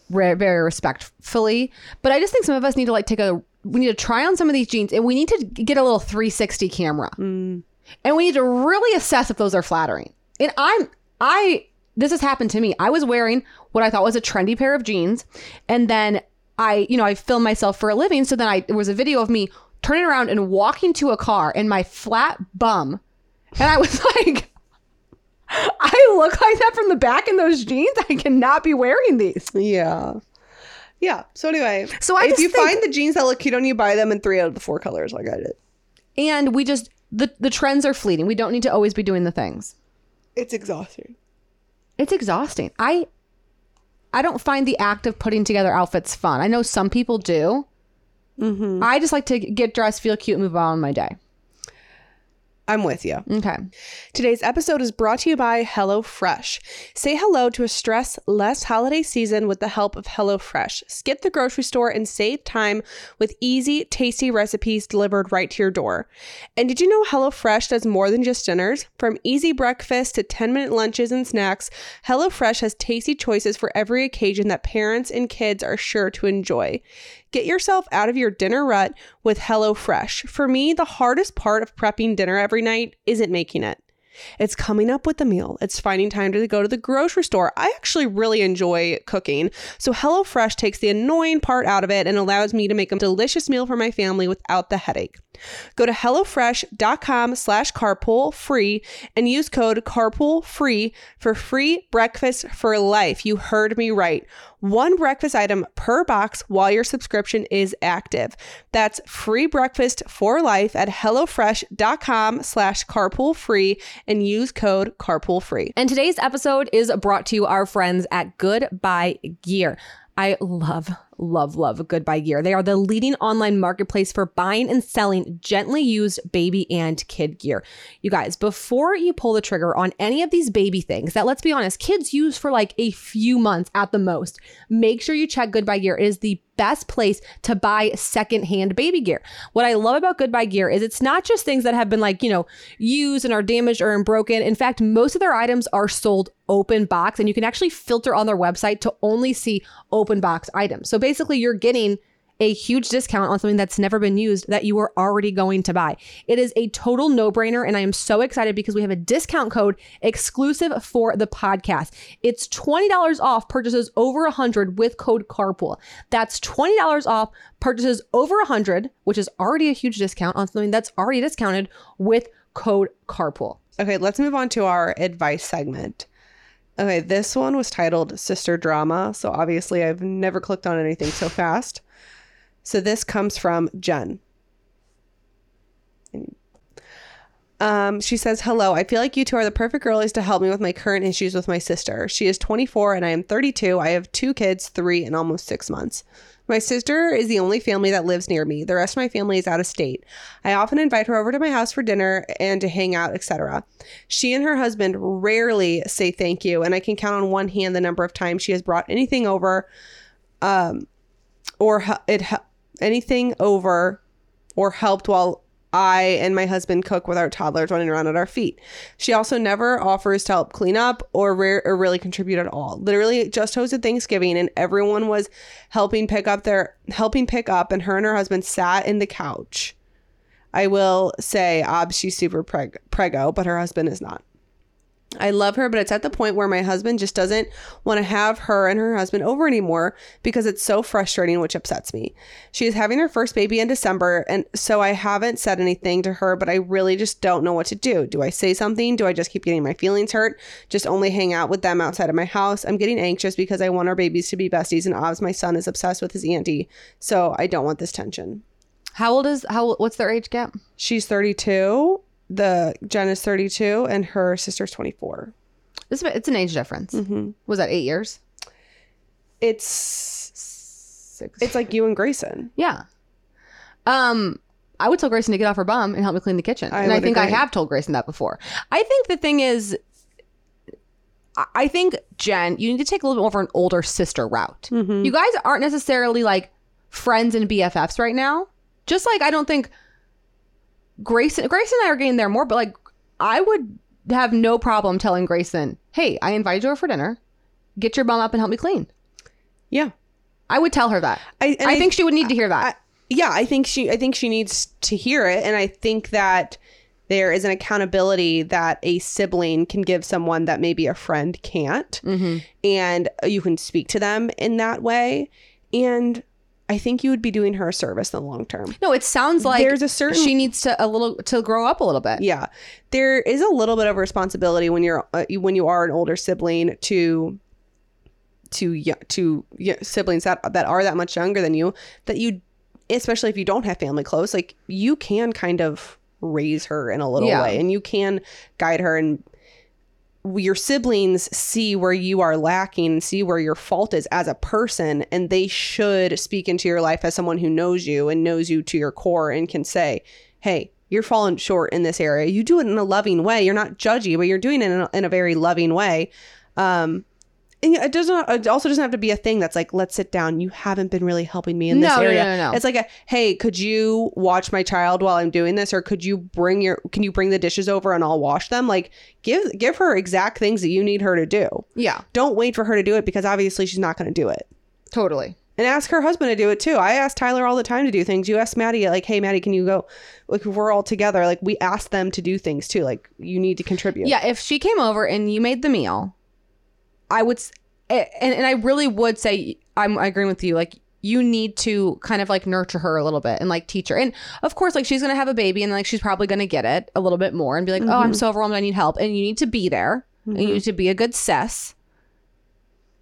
Speaker 2: re- very respectfully, but I just think some of us need to like take a we need to try on some of these jeans, and we need to get a little 360 camera, mm. and we need to really assess if those are flattering. And I'm I this has happened to me. I was wearing what I thought was a trendy pair of jeans, and then I you know I film myself for a living, so then I there was a video of me turning around and walking to a car in my flat bum, and I was like. I look like that from the back in those jeans. I cannot be wearing these.
Speaker 3: Yeah. Yeah. So anyway,
Speaker 2: So I
Speaker 3: if you
Speaker 2: think-
Speaker 3: find the jeans that look cute on you, buy them in three out of the four colors like I did.
Speaker 2: And we just the the trends are fleeting. We don't need to always be doing the things.
Speaker 3: It's exhausting.
Speaker 2: It's exhausting. I I don't find the act of putting together outfits fun. I know some people do. Mm-hmm. I just like to get dressed, feel cute, move on my day.
Speaker 3: I'm with you.
Speaker 2: Okay.
Speaker 3: Today's episode is brought to you by HelloFresh. Say hello to a stress less holiday season with the help of HelloFresh. Skip the grocery store and save time with easy, tasty recipes delivered right to your door. And did you know HelloFresh does more than just dinners? From easy breakfast to 10 minute lunches and snacks, HelloFresh has tasty choices for every occasion that parents and kids are sure to enjoy. Get yourself out of your dinner rut with HelloFresh. For me, the hardest part of prepping dinner every night isn't making it. It's coming up with the meal. It's finding time to go to the grocery store. I actually really enjoy cooking. So HelloFresh takes the annoying part out of it and allows me to make a delicious meal for my family without the headache. Go to HelloFresh.com slash carpool free and use code carpool free for free breakfast for life. You heard me right. One breakfast item per box while your subscription is active. That's free breakfast for life at HelloFresh.com slash carpool free and use code carpool free.
Speaker 2: And today's episode is brought to you our friends at Goodbye Gear. I love, love, love Goodbye Gear. They are the leading online marketplace for buying and selling gently used baby and kid gear. You guys, before you pull the trigger on any of these baby things that, let's be honest, kids use for like a few months at the most, make sure you check Goodbye Gear. It is the best place to buy secondhand baby gear. What I love about Goodbye Gear is it's not just things that have been like, you know, used and are damaged or broken. In fact, most of their items are sold open box and you can actually filter on their website to only see open box items. So basically you're getting a huge discount on something that's never been used that you are already going to buy. It is a total no brainer. And I am so excited because we have a discount code exclusive for the podcast. It's $20 off purchases over 100 with code carpool. That's $20 off purchases over 100, which is already a huge discount on something that's already discounted with code carpool.
Speaker 3: Okay, let's move on to our advice segment. Okay, this one was titled Sister Drama. So obviously, I've never clicked on anything so fast. So this comes from Jen. Um, she says, Hello, I feel like you two are the perfect girlies to help me with my current issues with my sister. She is 24 and I am 32. I have two kids, three and almost six months. My sister is the only family that lives near me. The rest of my family is out of state. I often invite her over to my house for dinner and to hang out, etc. She and her husband rarely say thank you, and I can count on one hand the number of times she has brought anything over, um, or it anything over, or helped while I and my husband cook with our toddlers running around at our feet. She also never offers to help clean up or, rare, or really contribute at all. Literally just hosted Thanksgiving and everyone was helping pick up their helping pick up and her and her husband sat in the couch. I will say, ob, she's super preg- prego, but her husband is not. I love her, but it's at the point where my husband just doesn't want to have her and her husband over anymore because it's so frustrating, which upsets me. She is having her first baby in December, and so I haven't said anything to her, but I really just don't know what to do. Do I say something? Do I just keep getting my feelings hurt? Just only hang out with them outside of my house? I'm getting anxious because I want our babies to be besties, and Obs, my son, is obsessed with his auntie, so I don't want this tension.
Speaker 2: How old is how what's their age gap?
Speaker 3: She's 32. The Jen is 32, and her sister's 24.
Speaker 2: It's, it's an age difference. Was that eight years?
Speaker 3: It's
Speaker 2: Six.
Speaker 3: it's like you and Grayson.
Speaker 2: Yeah. Um, I would tell Grayson to get off her bum and help me clean the kitchen.
Speaker 3: I
Speaker 2: and I think I have told Grayson that before. I think the thing is, I- I think Jen, you need to take a little bit more of an older sister route.
Speaker 3: Mm-hmm.
Speaker 2: You guys aren't necessarily like friends and BFFs right now, Just like I don't think Grayson Grayson and I are getting there more, but like I would have no problem telling Grayson, "Hey, I invited you over for dinner. Get your bum up and help me clean."
Speaker 3: Yeah.
Speaker 2: I would tell her that.
Speaker 3: I, and
Speaker 2: I think she would need to hear that.
Speaker 3: I, yeah, I think she I think she needs to hear it and I think that there is an accountability that a sibling can give someone that maybe a friend can't.
Speaker 2: mm-hmm.
Speaker 3: And you can speak to them in that way and I think you would be doing her a service in the long term.
Speaker 2: No, it sounds like
Speaker 3: There's a certain
Speaker 2: she needs to a little to grow up a little bit.
Speaker 3: yeah there is a little bit of responsibility when you're uh, when you are an older sibling to to to siblings that that are that much younger than you that you especially if you don't have family close like you can kind of raise her in a little
Speaker 2: Yeah.
Speaker 3: way and you can guide her and your siblings see where you are lacking see where your fault is as a person and they should speak into your life as someone who knows you and knows you to your core and can say hey you're falling short in this area. You do it in a loving way. You're not judgy but you're doing it in a, in a very loving way. Um and it doesn't it also doesn't have to be a thing that's like let's sit down you haven't been really helping me in this
Speaker 2: No,
Speaker 3: area
Speaker 2: no, no, no.
Speaker 3: it's like a hey could you watch my child while i'm doing this or could you bring your can you bring the dishes over and i'll wash them like give give her exact things that you need her to do
Speaker 2: Yeah,
Speaker 3: don't wait for her to do it because obviously she's not going to do it
Speaker 2: totally.
Speaker 3: and ask her husband to do it too. I ask Tyler all the time to do things. You ask Maddie, like, hey, Maddie, can you go? Like, we're all together, like, we ask them to do things too. Like, you need to contribute.
Speaker 2: Yeah, if she came over and you made the meal, I would, and, and I really would say I'm agreeing with you. Like you need to kind of like nurture her a little bit and like teach her. And of course, like she's gonna have a baby and like she's probably gonna get it a little bit more and be like, oh, I'm mm-hmm. so overwhelmed, I need help. And you need to be there. And you mm-hmm. need to be a good cess.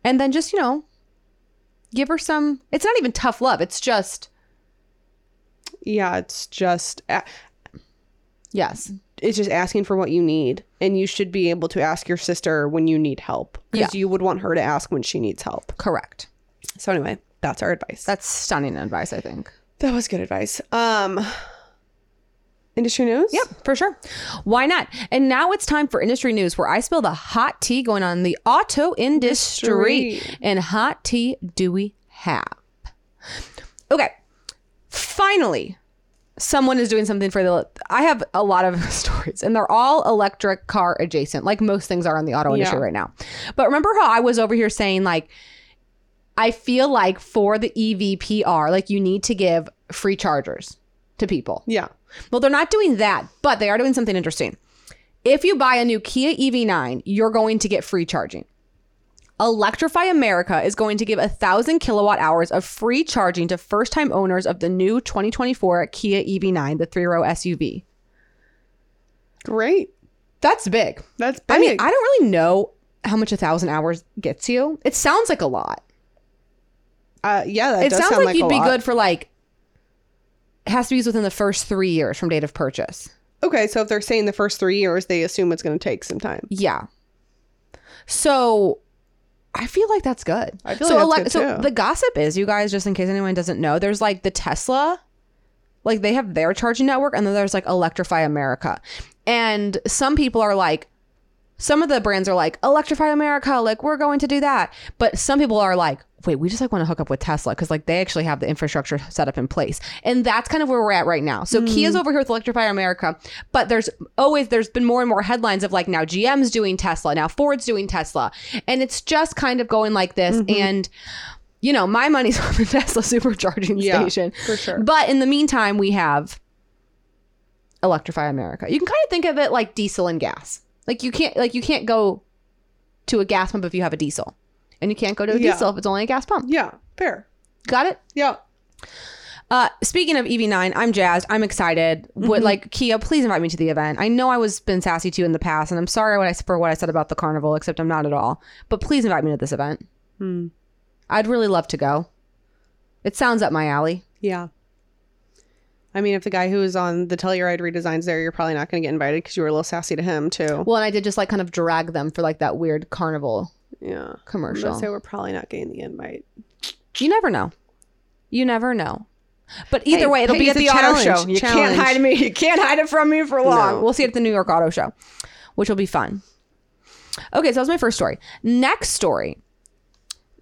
Speaker 2: And then just you know, give her some. It's not even tough love. It's just
Speaker 3: Yeah, it's just, a-
Speaker 2: yes,
Speaker 3: it's just asking for what you need. And you should be able to ask your sister when you need help because
Speaker 2: Yeah.
Speaker 3: you would want her to ask when she needs help.
Speaker 2: correct.
Speaker 3: So, anyway, that's our advice.
Speaker 2: That's stunning advice. I think.
Speaker 3: that was good advice. Um, industry news?
Speaker 2: Yep, for sure. Why not? And now it's time for industry news where I spill the hot tea going on in the auto industry.
Speaker 3: Industry.
Speaker 2: And hot tea do we have? Okay. Finally, someone is doing something for the I have a lot of stories and they're all electric car adjacent, like most things are in the auto industry right now. But remember how I was over here saying like I feel like for the EVPR, like you need to give free chargers to people.
Speaker 3: Yeah.
Speaker 2: Well, they're not doing that, but they are doing something interesting. If you buy a new Kia EV9, you're going to get free charging. Electrify America is going to give a thousand kilowatt hours of free charging to first time owners of the new 2024 Kia EV9, the three row SUV.
Speaker 3: Great.
Speaker 2: That's big.
Speaker 3: That's big.
Speaker 2: I mean, I don't really know how much a thousand hours gets you. It sounds like a lot.
Speaker 3: uh, yeah, that
Speaker 2: it
Speaker 3: does
Speaker 2: sounds
Speaker 3: sound
Speaker 2: like,
Speaker 3: like
Speaker 2: you'd be
Speaker 3: lot.
Speaker 2: good for like, it has to be used within the first three years from date of purchase.
Speaker 3: Okay, so if they're saying the first three years, they assume it's going to take some time.
Speaker 2: Yeah. So I feel like that's good.
Speaker 3: I feel
Speaker 2: so
Speaker 3: like that's good,
Speaker 2: so the gossip is, you guys, just in case anyone doesn't know, there's like the Tesla, like they have their charging network, and then there's like Electrify America. And some people are like, some of the brands are like, Electrify America, like we're going to do that. But some people are like, wait, we just like want to hook up with Tesla because like they actually have the infrastructure set up in place. And that's kind of where we're at right now. So hmm. Kia's over here with Electrify America, but there's always there's been more and more headlines of like now GM's doing Tesla, now Ford's doing Tesla. And it's just kind of going like this. Mm-hmm. And you know, my money's on the Tesla supercharging
Speaker 3: Yeah,
Speaker 2: station.
Speaker 3: for sure.
Speaker 2: But in the meantime, we have Electrify America. You can kind of think of it like diesel and gas. Like you can't like you can't go to a gas pump if you have a diesel. And you can't go to a
Speaker 3: Yeah.
Speaker 2: diesel if it's only a gas pump.
Speaker 3: Yeah, fair.
Speaker 2: Got it?
Speaker 3: Yeah.
Speaker 2: Uh, speaking of EV9, I'm jazzed. I'm excited. Would like Kia, please invite me to the event. I know I was been sassy to you in the past, and I'm sorry what I for what I said about the carnival, except I'm not at all. But please invite me to this event. I'd really love to go. It sounds up my alley.
Speaker 3: Yeah. I mean, if the guy who was on the Telluride redesigns there, you're probably not going to get invited because you were a little sassy to him too.
Speaker 2: Well, and I did just like kind of drag them for like that weird carnival
Speaker 3: Yeah.
Speaker 2: commercial.
Speaker 3: So we're probably not getting the invite.
Speaker 2: You never know. You never know. But either
Speaker 3: Hey,
Speaker 2: way, it'll
Speaker 3: hey,
Speaker 2: be at the auto show. You
Speaker 3: Challenge.
Speaker 2: can't hide me. You can't hide it from me for long.
Speaker 3: No.
Speaker 2: We'll see it at the New York Auto Show, which will be fun. Okay, so that was my first story. Next story.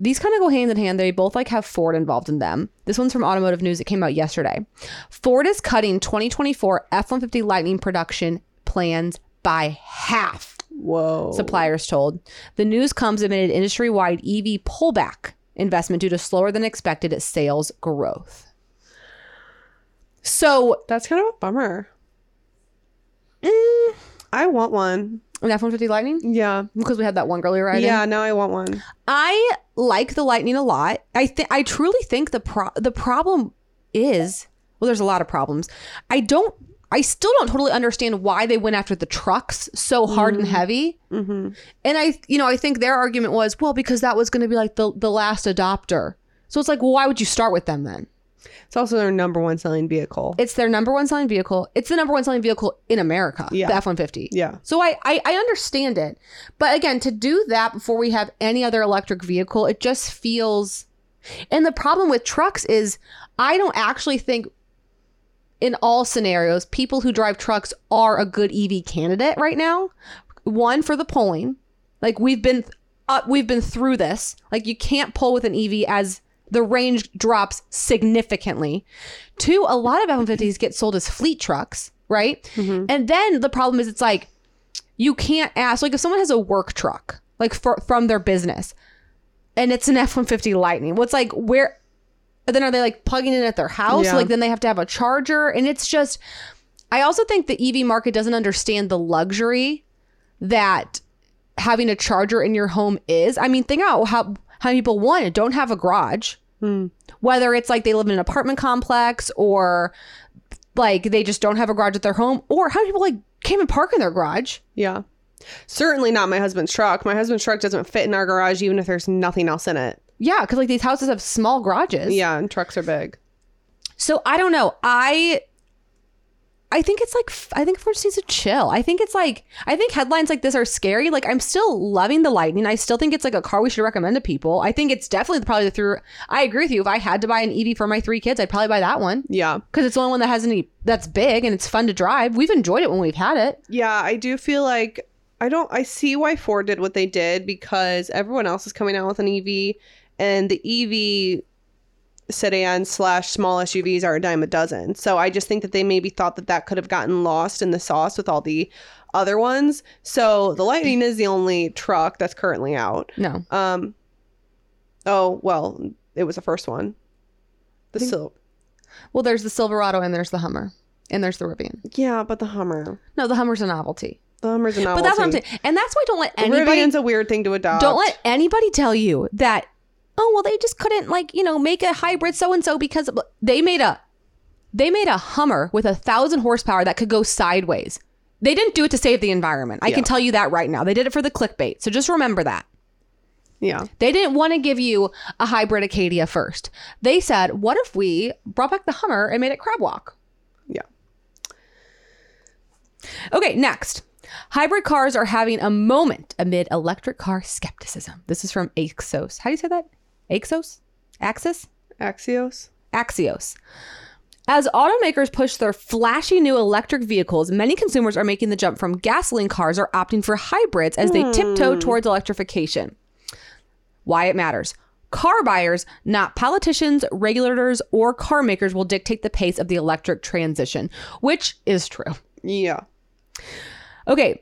Speaker 2: These kind of go hand in hand. They both like have Ford involved in them. This one's from Automotive News. It came out yesterday. Ford is cutting 2024 F-150 Lightning production plans by half.
Speaker 3: Whoa.
Speaker 2: Suppliers told. The news comes amid an industry-wide EV pullback investment due to slower than expected sales growth. So
Speaker 3: That's kind of a bummer.
Speaker 2: mm,
Speaker 3: I want one.
Speaker 2: An F-150 Lightning
Speaker 3: Yeah.
Speaker 2: because we had that one girl were riding.
Speaker 3: Yeah, now I want one.
Speaker 2: I like the Lightning a lot. I think I truly think the pro- the problem is well, there's a lot of problems. I don't. I still don't totally understand why they went after the trucks so hard and heavy.
Speaker 3: Mm-hmm.
Speaker 2: And I, you know, I think their argument was, well, because that was going to be like the the last adopter. So it's like, well, why would you start with them then?
Speaker 3: It's also their number one selling vehicle.
Speaker 2: It's their number one selling vehicle. It's the number one selling vehicle in America.
Speaker 3: Yeah.
Speaker 2: The F one fifty.
Speaker 3: yeah.
Speaker 2: So I, I I understand it, but again, to do that before we have any other electric vehicle, it just feels. And the problem with trucks is, I don't actually think, in all scenarios, people who drive trucks are a good EV candidate right now. One for the polling, like we've been, uh, we've been through this. Like you can't pull with an EV as the range drops significantly. Two, a lot of F-150s get sold as fleet trucks, right? Mm-hmm. And then the problem is it's like you can't ask like if someone has a work truck like for, from their business and it's an F-150 Lightning, what's like where then are they like plugging in at their house?
Speaker 3: Yeah.
Speaker 2: Like then they have to have a charger and it's just I also think the EV market doesn't understand the luxury that having a charger in your home is. I mean, think about how how many people one don't have a garage. Whether it's like they live in an apartment complex or like they just don't have a garage at their home, or how many people like can't even park in their garage.
Speaker 3: Yeah. Certainly not my husband's truck. My husband's truck doesn't fit in our garage even if there's nothing else in it.
Speaker 2: Yeah, because like these houses have small garages.
Speaker 3: Yeah, and trucks are big.
Speaker 2: So I don't know. I I think it's like I think Ford needs to chill. I think it's like I think headlines like this are scary. Like I'm still loving the Lightning. I still think it's like a car we should recommend to people. I think it's definitely probably the through. I agree with you. If I had to buy an EV for my three kids, I'd probably buy that one
Speaker 3: Yeah.
Speaker 2: because it's the only one that has any that's big and it's fun to drive. We've enjoyed it when we've had it.
Speaker 3: Yeah, I do feel like I don't I see why Ford did what they did because everyone else is coming out with an EV and the EV sedan slash small SUVs are a dime a dozen. So I just think that they maybe thought that that could have gotten lost in the sauce with all the other ones. So the Lightning is the only truck that's currently out.
Speaker 2: No,
Speaker 3: Um Oh, well, it was the first one. The Sil-
Speaker 2: well, there's the Silverado and there's the Hummer and there's the Rivian.
Speaker 3: Yeah, but the Hummer.
Speaker 2: No, the Hummer's a novelty.
Speaker 3: The Hummer's a novelty.
Speaker 2: But that's what I'm saying, and that's why don't let anybody
Speaker 3: Rivian's a weird thing to adopt.
Speaker 2: Don't let anybody tell you that, oh, well, they just couldn't like, you know, make a hybrid so and so because they made a they made a Hummer with a thousand horsepower that could go sideways. They didn't do it to save the environment. I
Speaker 3: Yeah.
Speaker 2: can tell you that right now. They did it for the clickbait. So just remember that.
Speaker 3: Yeah.
Speaker 2: They didn't want to give you a hybrid Acadia first. They said, what if we brought back the Hummer and made it crab walk?
Speaker 3: Yeah.
Speaker 2: Okay, next. Hybrid cars are having a moment amid electric car skepticism. This is from Axos. How do you say that? Axos? Axis?
Speaker 3: Axios.
Speaker 2: Axios. As automakers push their flashy new electric vehicles, many consumers are making the jump from gasoline cars or opting for hybrids as they tiptoe hmm. towards electrification. Why it matters. Car buyers, not politicians, regulators, or car makers, will dictate the pace of the electric transition, which is true.
Speaker 3: Yeah.
Speaker 2: Okay.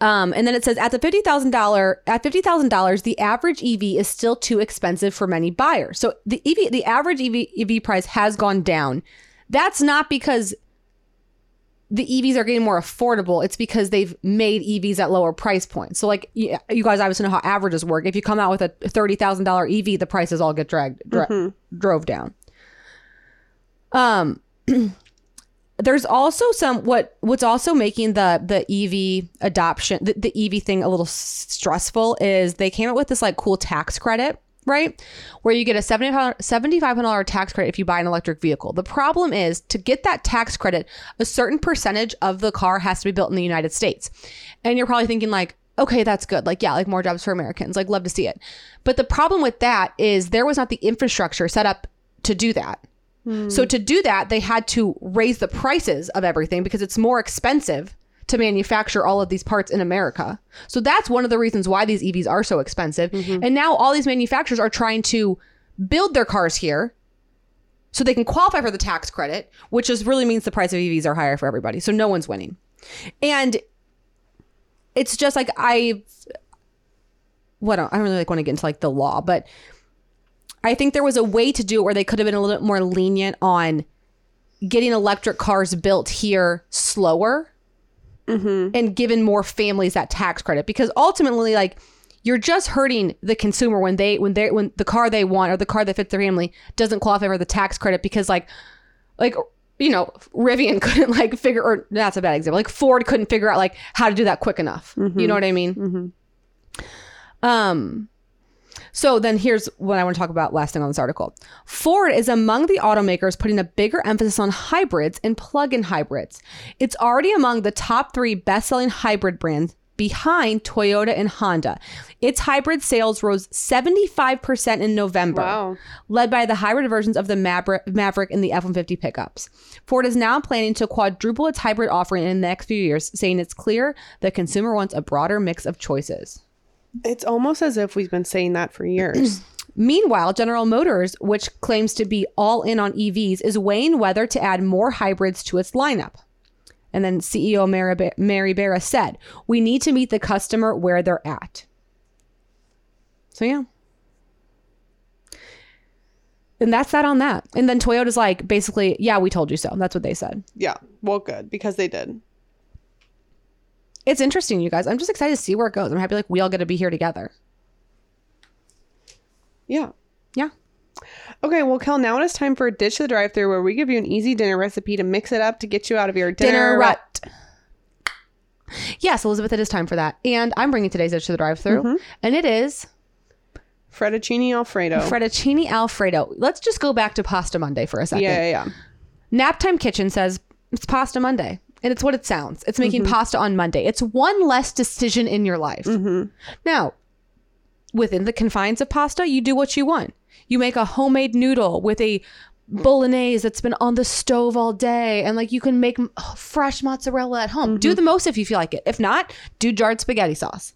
Speaker 2: Um, and then it says at the fifty thousand dollar at fifty thousand dollars, the average EV is still too expensive for many buyers. So the EV, the average EV EV price has gone down. That's not because the EVs are getting more affordable. It's because they've made EVs at lower price points. So like you, you guys obviously know how averages work. If you come out with a thirty thousand dollar EV, the prices all get dragged dra- drove down. Um there's also some what what's also making the the EV adoption the, the EV thing a little stressful is they came up with this like cool tax credit right? Where you get a $7500 tax credit if you buy an electric vehicle. The problem is to get that tax credit a certain percentage of the car has to be built in the united states. And you're probably thinking like okay that's good. Like yeah like more jobs for americans. Like love to see it. But the problem with that is there was not the infrastructure set up to do that so to do that, they had to raise the prices of everything because it's more expensive to manufacture all of these parts in America. So that's one of the reasons why these EVs are so expensive. Mm-hmm. And now all these manufacturers are trying to build their cars here so they can qualify for the tax credit, which just really means the price of EVs are higher for everybody. So no one's winning. And it's just like I what I don't really like want to get into like the law, but I think there was a way to do it where they could have been a little bit more lenient on getting electric cars built here slower mm-hmm. and given more families that tax credit. Because ultimately like you're just hurting the consumer when they when they when the car they want or the car that fits their family doesn't qualify for the tax credit because like like you know Rivian couldn't like figure or that's a bad example like Ford couldn't figure out like how to do that quick enough. You mm-hmm. know what I mean? Mm-hmm. Um so then here's what I want to talk about last thing on this article. Ford is among the automakers putting a bigger emphasis on hybrids and plug-in hybrids. It's already among the top 3 best-selling hybrid brands behind Toyota and Honda. Its hybrid sales rose 75% in November,
Speaker 3: Wow.
Speaker 2: led by the hybrid versions of the Maverick, Maverick and the F-150 pickups. Ford is now planning to quadruple its hybrid offering in the next few years, saying it's clear the consumer wants a broader mix of choices.
Speaker 3: It's almost as if we've been saying that for years.
Speaker 2: Meanwhile, General Motors, which claims to be all in on EVs, is weighing whether to add more hybrids to its lineup. And then CEO Mary, Ba- Mary Barra said, We need to meet the customer where they're at. So, yeah. And that's that on that. And then Toyota's like, basically, yeah, we told you so. That's what they said.
Speaker 3: yeah. Well, good because they did.
Speaker 2: It's interesting, you guys. I'm just excited to see where it goes. I'm happy like we all get to be here together.
Speaker 3: Yeah.
Speaker 2: Yeah.
Speaker 3: Okay, well, Kel, now it is time for a Ditch of the Drive Through, where we give you an easy dinner recipe to mix it up to get you out of your dinner,
Speaker 2: dinner
Speaker 3: rut.
Speaker 2: rut. Yes, Elizabeth, it is time for that. And I'm bringing today's dish to the drive through. Mm-hmm. And it is
Speaker 3: Fettuccine Alfredo.
Speaker 2: fettuccine alfredo. Let's just go back to Pasta Monday for a second.
Speaker 3: yeah, yeah, yeah.
Speaker 2: Naptime Kitchen says it's Pasta Monday. And it's what it sounds. It's making mm-hmm. pasta on Monday. It's one less decision in your life. Mm-hmm. Now, within the confines of pasta, you do what you want. You make a homemade noodle with a bolognese that's been on the stove all day and like you can make fresh mozzarella at home. Do mm-hmm. the most if you feel like it. If not, do jarred spaghetti sauce.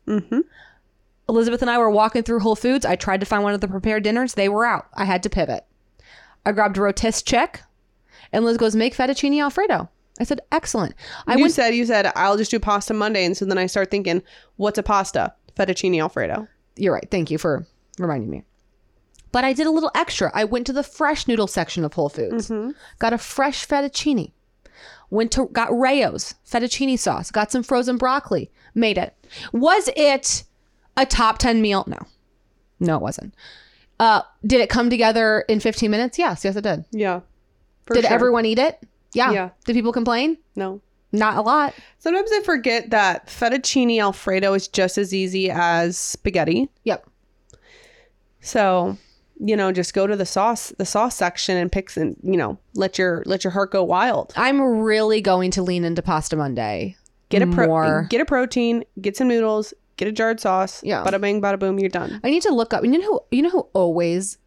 Speaker 2: Elizabeth and I were walking through Whole Foods. I tried to find one of the prepared dinners. They were out. I had to pivot. I grabbed a rotisserie chick and Lizz goes, make fettuccine alfredo. I said, excellent. I
Speaker 3: you
Speaker 2: went
Speaker 3: said you said I'll just do pasta Monday, and so then I start thinking, what's a pasta? Fettuccine Alfredo.
Speaker 2: You're right. Thank you for reminding me. But I did a little extra. I went to the fresh noodle section of Whole Foods, got a fresh fettuccine, went to got Rao's fettuccine sauce, got some frozen broccoli, made it. Was it a top 10 meal? No. No, it wasn't. Uh, did it come together in 15 minutes? Yes, yes, it did.
Speaker 3: Yeah.
Speaker 2: Did
Speaker 3: sure.
Speaker 2: everyone eat it? Yeah.
Speaker 3: Yeah.
Speaker 2: Did people complain?
Speaker 3: No.
Speaker 2: Not a lot.
Speaker 3: Sometimes I forget that fettuccine Alfredo is just as easy as spaghetti.
Speaker 2: Yep.
Speaker 3: So, you know, just go to the sauce, the sauce section, and pick and you know, let your let your heart go wild.
Speaker 2: I'm really going to lean into Pasta Monday.
Speaker 3: Get a pro-
Speaker 2: more.
Speaker 3: get a protein, get some noodles, get a jarred sauce.
Speaker 2: Yeah.
Speaker 3: Bada bing, bada boom, you're done.
Speaker 2: I need to look up. You know who? You know who always,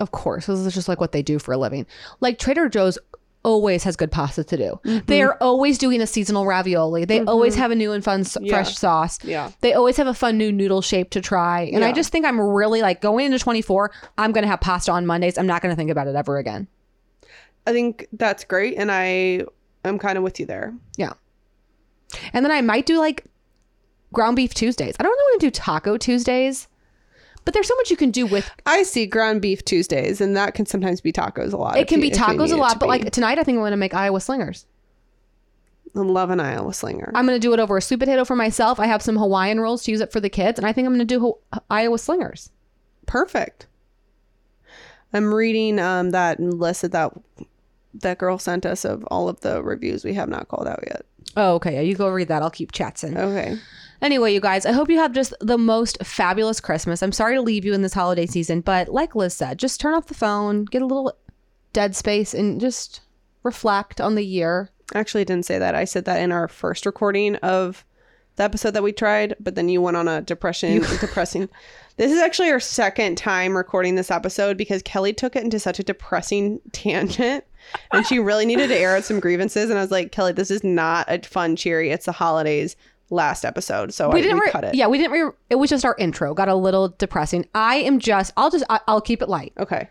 Speaker 2: of course, this is just like what they do for a living. Like Trader Joe's always has good pasta to do.
Speaker 3: Mm-hmm.
Speaker 2: They are always doing a seasonal ravioli. They always have a new and fun s-
Speaker 3: Yeah.
Speaker 2: fresh sauce.
Speaker 3: Yeah.
Speaker 2: They always have a fun new noodle shape to try. And I just think I'm really like going into 24. I'm gonna have pasta on Mondays. I'm not gonna think about it ever again.
Speaker 3: I think that's great, and I I'm kind of with you there.
Speaker 2: Yeah. And then I might do like ground beef Tuesdays. I don't really want to do taco Tuesdays, but there's so much you can do with
Speaker 3: I see ground beef Tuesdays, and that can sometimes be tacos a lot.
Speaker 2: it can
Speaker 3: you-
Speaker 2: be tacos a lot, but
Speaker 3: be.
Speaker 2: like tonight I think I'm gonna make Iowa slingers.
Speaker 3: I love an Iowa slinger.
Speaker 2: I'm gonna do it over a sweet potato for myself. I have some Hawaiian rolls to use it for the kids, and I think I'm gonna do Ho- Iowa slingers.
Speaker 3: Perfect. I'm reading um that list that that that girl sent us of all of the reviews we have not called out yet.
Speaker 2: Oh, okay. Yeah, you go read that. I'll keep chatting.
Speaker 3: Okay.
Speaker 2: Anyway, you guys, I hope you have just the most fabulous Christmas. I'm sorry to leave you in this holiday season, but like Lizz said, just turn off the phone, get a little dead space, and just reflect on the year.
Speaker 3: Actually, I didn't say that. I said that in our first recording of the episode that we tried, but then you went on a depression, depressing. This is actually our second time recording this episode because Kelly took it into such a depressing tangent and she really needed to air out some grievances. And I was like, Kelly, this is not a fun cheery. It's the holidays. Last episode, so
Speaker 2: we
Speaker 3: I,
Speaker 2: didn't
Speaker 3: we
Speaker 2: re-
Speaker 3: cut it.
Speaker 2: Yeah, we didn't. Re- it was just our intro. Got a little depressing. I am just. I'll just. I- I'll keep it light.
Speaker 3: Okay,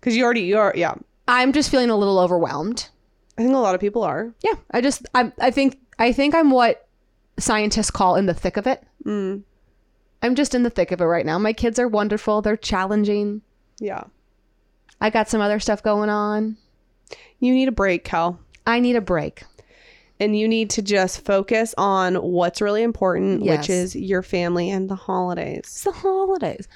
Speaker 3: because you already you are. Yeah,
Speaker 2: I'm just feeling a little overwhelmed.
Speaker 3: I think a lot of people are.
Speaker 2: Yeah, I just. I. I think. I think I'm what scientists call in the thick of it.
Speaker 3: Mm,
Speaker 2: I'm just in the thick of it right now. My kids are wonderful. They're challenging.
Speaker 3: yeah,
Speaker 2: I got some other stuff going on.
Speaker 3: you need a break, Cal.
Speaker 2: I need a break.
Speaker 3: And you need to just focus on what's really important,
Speaker 2: Yes.
Speaker 3: which is your family and the holidays.
Speaker 2: It's the holidays.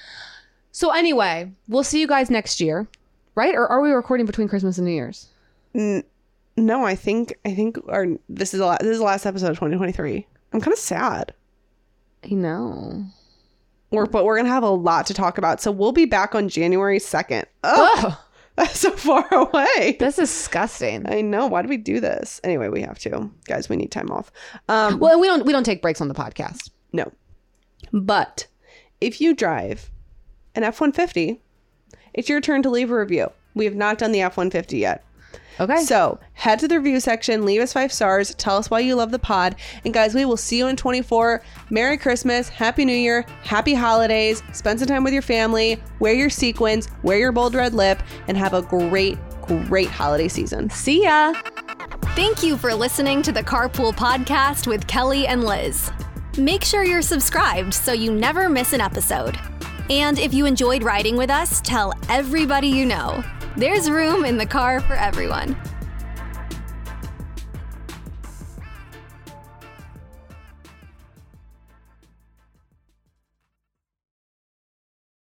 Speaker 2: So anyway, we'll see you guys next year, right? Or are we recording between Christmas and New Year's?
Speaker 3: N- no, I think I think our this is the la- this is the last episode of 2023. I'm kind of sad.
Speaker 2: I know.
Speaker 3: We're but we're gonna have a lot to talk about, so we'll be back on January 2nd. Oh, that's so far away.
Speaker 2: that's disgusting.
Speaker 3: I know. Why do we do this? Anyway, we have to, guys. We need time off. Um,
Speaker 2: Well, we don't we don't take breaks on the podcast.
Speaker 3: No. But if you drive an F 150, it's your turn to leave a review. We have not done the F 150 yet.
Speaker 2: Okay.
Speaker 3: So head to the review section, leave us five stars, tell us why you love the pod. And guys, we will see you in 24. Merry Christmas, Happy New Year, Happy Holidays. Spend some time with your family, wear your sequins, wear your bold red lip, and have a great, great holiday season.
Speaker 2: see ya.
Speaker 1: Thank you for listening to the Carpool Podcast with Kelly and Lizz. Make sure you're subscribed so you never miss an episode. And if you enjoyed riding with us, tell everybody you know. There's room in the car for everyone.